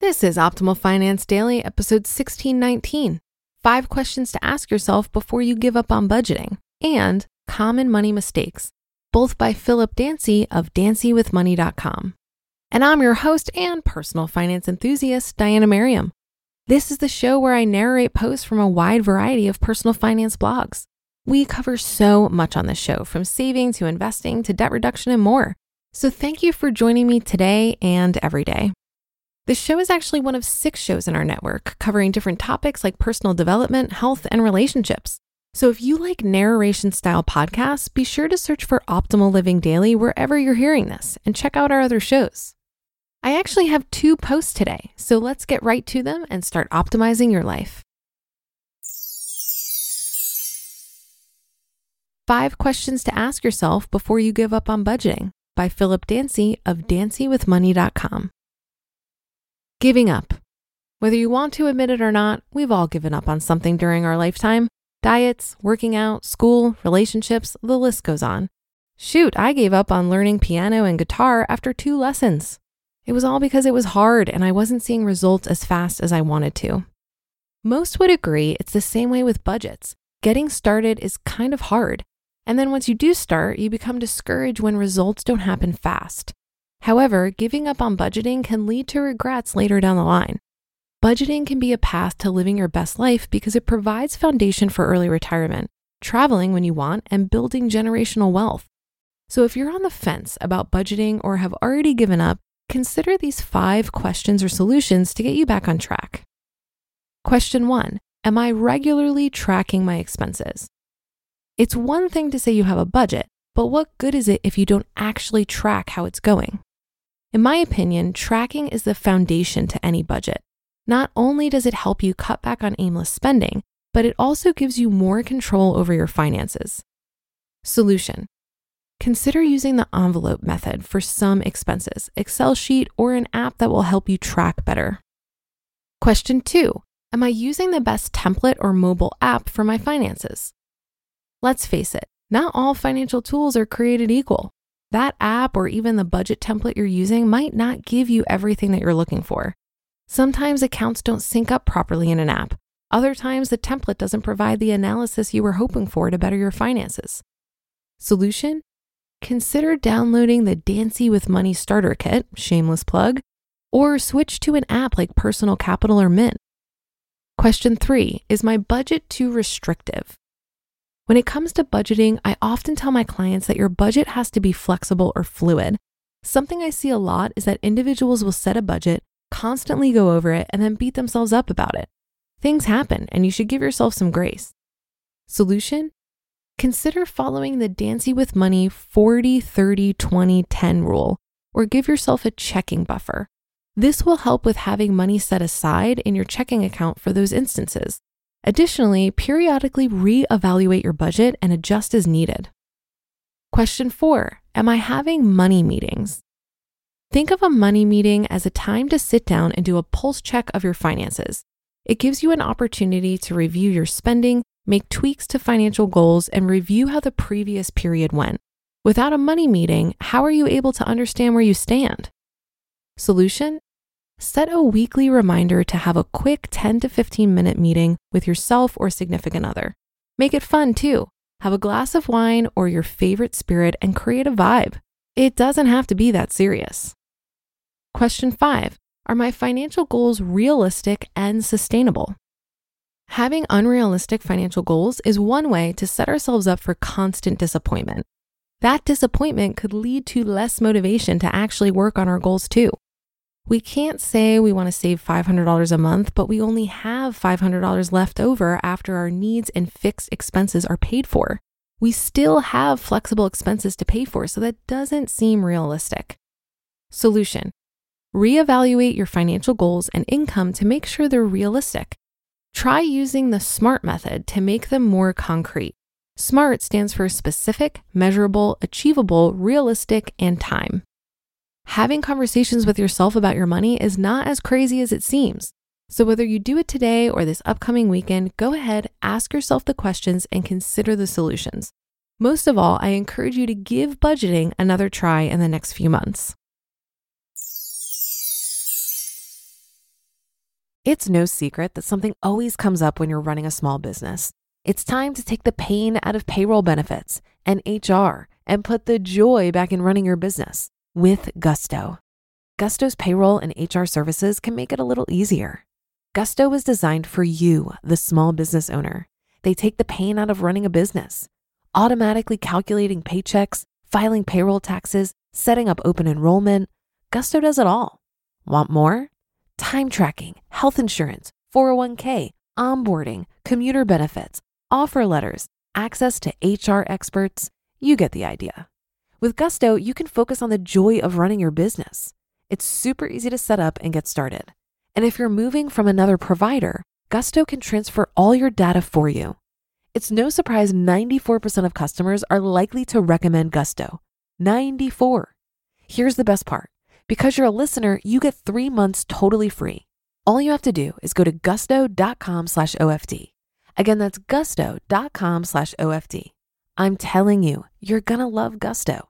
This is Optimal Finance Daily, episode 1619. Five questions to ask yourself before you give up on budgeting, and common money mistakes, both by Philip Dancy of dancywithmoney.com. And I'm your host and personal finance enthusiast, Diana Merriam. This is the show where I narrate posts from a wide variety of personal finance blogs. We cover so much on this show, from saving to investing to debt reduction and more. So thank you for joining me today and every day. The show is actually one of six shows in our network covering different topics like personal development, health, and relationships. So if you like narration style podcasts, be sure to search for Optimal Living Daily wherever you're hearing this and check out our other shows. I actually have two posts today, so let's get right to them and start optimizing your life. Five questions to ask yourself before you give up on budgeting by Philip Dancy of dancywithmoney.com. Giving up. Whether you want to admit it or not, we've all given up on something during our lifetime diets, working out, school, relationships, the list goes on. Shoot, I gave up on learning piano and guitar after two lessons. It was all because it was hard and I wasn't seeing results as fast as I wanted to. Most would agree it's the same way with budgets. Getting started is kind of hard. And then once you do start, you become discouraged when results don't happen fast. However, giving up on budgeting can lead to regrets later down the line. Budgeting can be a path to living your best life because it provides foundation for early retirement, traveling when you want, and building generational wealth. So if you're on the fence about budgeting or have already given up, consider these five questions or solutions to get you back on track. Question one Am I regularly tracking my expenses? It's one thing to say you have a budget, but what good is it if you don't actually track how it's going? In my opinion, tracking is the foundation to any budget. Not only does it help you cut back on aimless spending, but it also gives you more control over your finances. Solution Consider using the envelope method for some expenses, Excel sheet, or an app that will help you track better. Question two Am I using the best template or mobile app for my finances? Let's face it, not all financial tools are created equal that app or even the budget template you're using might not give you everything that you're looking for. Sometimes accounts don't sync up properly in an app. Other times, the template doesn't provide the analysis you were hoping for to better your finances. Solution? Consider downloading the Dancy with Money Starter Kit, shameless plug, or switch to an app like Personal Capital or Mint. Question three Is my budget too restrictive? When it comes to budgeting, I often tell my clients that your budget has to be flexible or fluid. Something I see a lot is that individuals will set a budget, constantly go over it, and then beat themselves up about it. Things happen, and you should give yourself some grace. Solution? Consider following the Dancy with Money 40 30 20 10 rule, or give yourself a checking buffer. This will help with having money set aside in your checking account for those instances. Additionally, periodically reevaluate your budget and adjust as needed. Question four Am I having money meetings? Think of a money meeting as a time to sit down and do a pulse check of your finances. It gives you an opportunity to review your spending, make tweaks to financial goals, and review how the previous period went. Without a money meeting, how are you able to understand where you stand? Solution set a weekly reminder to have a quick 10 to 15 minute meeting with yourself or significant other. Make it fun too. Have a glass of wine or your favorite spirit and create a vibe. It doesn't have to be that serious. Question five Are my financial goals realistic and sustainable? Having unrealistic financial goals is one way to set ourselves up for constant disappointment. That disappointment could lead to less motivation to actually work on our goals too. We can't say we want to save $500 a month, but we only have $500 left over after our needs and fixed expenses are paid for. We still have flexible expenses to pay for, so that doesn't seem realistic. Solution reevaluate your financial goals and income to make sure they're realistic. Try using the SMART method to make them more concrete. SMART stands for specific, measurable, achievable, realistic, and time. Having conversations with yourself about your money is not as crazy as it seems. So, whether you do it today or this upcoming weekend, go ahead, ask yourself the questions, and consider the solutions. Most of all, I encourage you to give budgeting another try in the next few months. It's no secret that something always comes up when you're running a small business. It's time to take the pain out of payroll benefits and HR and put the joy back in running your business with Gusto. Gusto's payroll and HR services can make it a little easier. Gusto was designed for you, the small business owner. They take the pain out of running a business, automatically calculating paychecks, filing payroll taxes, setting up open enrollment. Gusto does it all. Want more? Time tracking, health insurance, 401k, onboarding, commuter benefits offer letters, access to HR experts. You get the idea. With Gusto, you can focus on the joy of running your business. It's super easy to set up and get started. And if you're moving from another provider, Gusto can transfer all your data for you. It's no surprise 94% of customers are likely to recommend Gusto. 94. Here's the best part. Because you're a listener, you get three months totally free. All you have to do is go to gusto.com slash OFD. Again, that's gusto.com slash OFD. I'm telling you, you're going to love Gusto.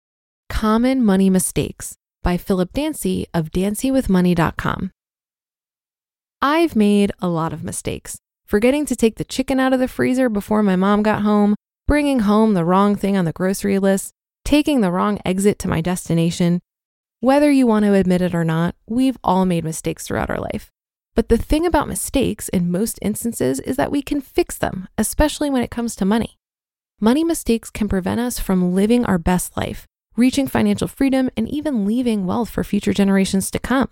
Common Money Mistakes by Philip Dancy of dancywithmoney.com. I've made a lot of mistakes. Forgetting to take the chicken out of the freezer before my mom got home, bringing home the wrong thing on the grocery list, taking the wrong exit to my destination. Whether you want to admit it or not, we've all made mistakes throughout our life. But the thing about mistakes in most instances is that we can fix them, especially when it comes to money. Money mistakes can prevent us from living our best life, reaching financial freedom, and even leaving wealth for future generations to come.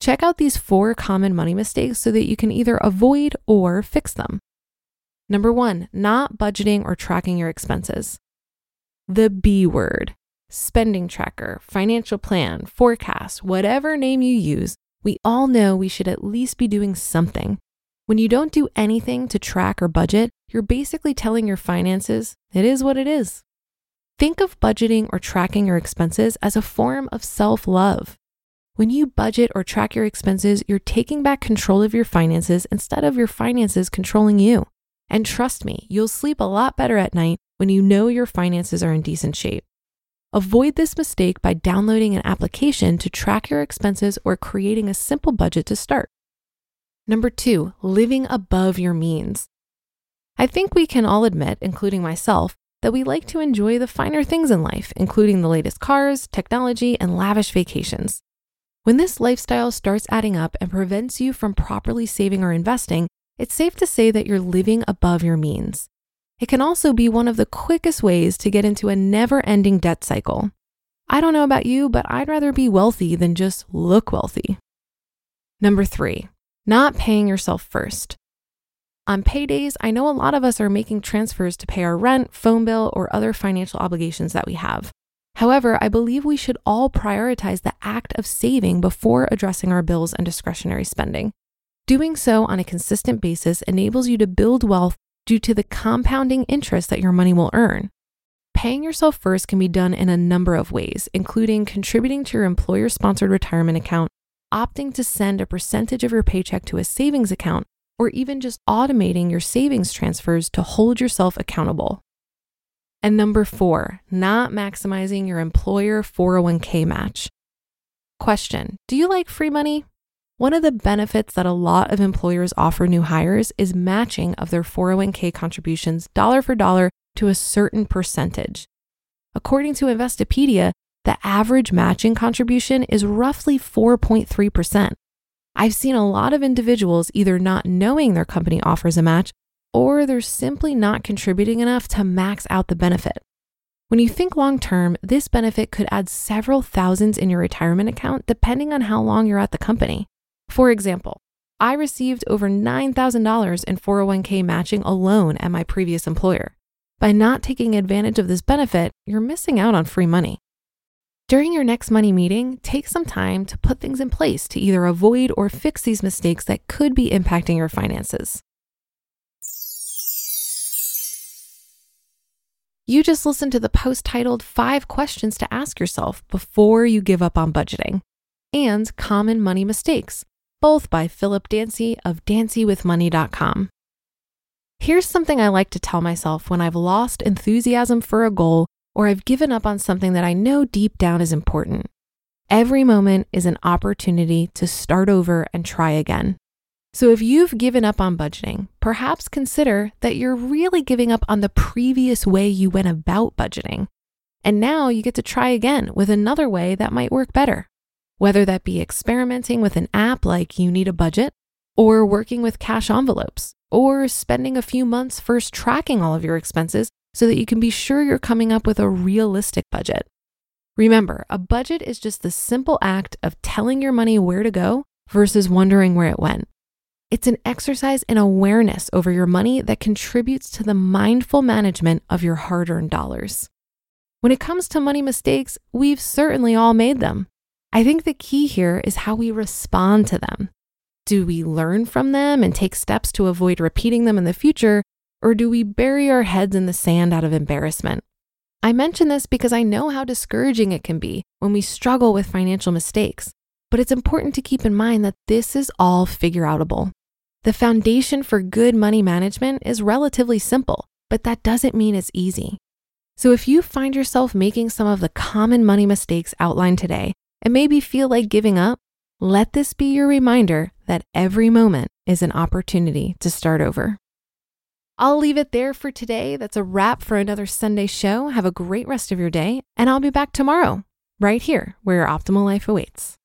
Check out these four common money mistakes so that you can either avoid or fix them. Number one, not budgeting or tracking your expenses. The B word spending tracker, financial plan, forecast, whatever name you use we all know we should at least be doing something. When you don't do anything to track or budget, you're basically telling your finances it is what it is. Think of budgeting or tracking your expenses as a form of self love. When you budget or track your expenses, you're taking back control of your finances instead of your finances controlling you. And trust me, you'll sleep a lot better at night when you know your finances are in decent shape. Avoid this mistake by downloading an application to track your expenses or creating a simple budget to start. Number two, living above your means. I think we can all admit, including myself, that we like to enjoy the finer things in life, including the latest cars, technology, and lavish vacations. When this lifestyle starts adding up and prevents you from properly saving or investing, it's safe to say that you're living above your means. It can also be one of the quickest ways to get into a never ending debt cycle. I don't know about you, but I'd rather be wealthy than just look wealthy. Number three, not paying yourself first. On paydays, I know a lot of us are making transfers to pay our rent, phone bill, or other financial obligations that we have. However, I believe we should all prioritize the act of saving before addressing our bills and discretionary spending. Doing so on a consistent basis enables you to build wealth due to the compounding interest that your money will earn. Paying yourself first can be done in a number of ways, including contributing to your employer sponsored retirement account, opting to send a percentage of your paycheck to a savings account, or even just automating your savings transfers to hold yourself accountable. And number four, not maximizing your employer 401k match. Question Do you like free money? One of the benefits that a lot of employers offer new hires is matching of their 401k contributions dollar for dollar to a certain percentage. According to Investopedia, the average matching contribution is roughly 4.3%. I've seen a lot of individuals either not knowing their company offers a match or they're simply not contributing enough to max out the benefit. When you think long term, this benefit could add several thousands in your retirement account depending on how long you're at the company. For example, I received over $9,000 in 401k matching alone at my previous employer. By not taking advantage of this benefit, you're missing out on free money. During your next money meeting, take some time to put things in place to either avoid or fix these mistakes that could be impacting your finances. You just listened to the post titled Five Questions to Ask Yourself Before You Give Up on Budgeting and Common Money Mistakes, both by Philip Dancy of dancywithmoney.com. Here's something I like to tell myself when I've lost enthusiasm for a goal or I've given up on something that I know deep down is important. Every moment is an opportunity to start over and try again. So if you've given up on budgeting, perhaps consider that you're really giving up on the previous way you went about budgeting. And now you get to try again with another way that might work better. Whether that be experimenting with an app like You Need a Budget, or working with cash envelopes, or spending a few months first tracking all of your expenses so that you can be sure you're coming up with a realistic budget. Remember, a budget is just the simple act of telling your money where to go versus wondering where it went. It's an exercise in awareness over your money that contributes to the mindful management of your hard earned dollars. When it comes to money mistakes, we've certainly all made them. I think the key here is how we respond to them. Do we learn from them and take steps to avoid repeating them in the future, or do we bury our heads in the sand out of embarrassment? I mention this because I know how discouraging it can be when we struggle with financial mistakes, but it's important to keep in mind that this is all figure outable. The foundation for good money management is relatively simple, but that doesn't mean it's easy. So if you find yourself making some of the common money mistakes outlined today and maybe feel like giving up, let this be your reminder that every moment is an opportunity to start over. I'll leave it there for today. That's a wrap for another Sunday show. Have a great rest of your day, and I'll be back tomorrow, right here where your optimal life awaits.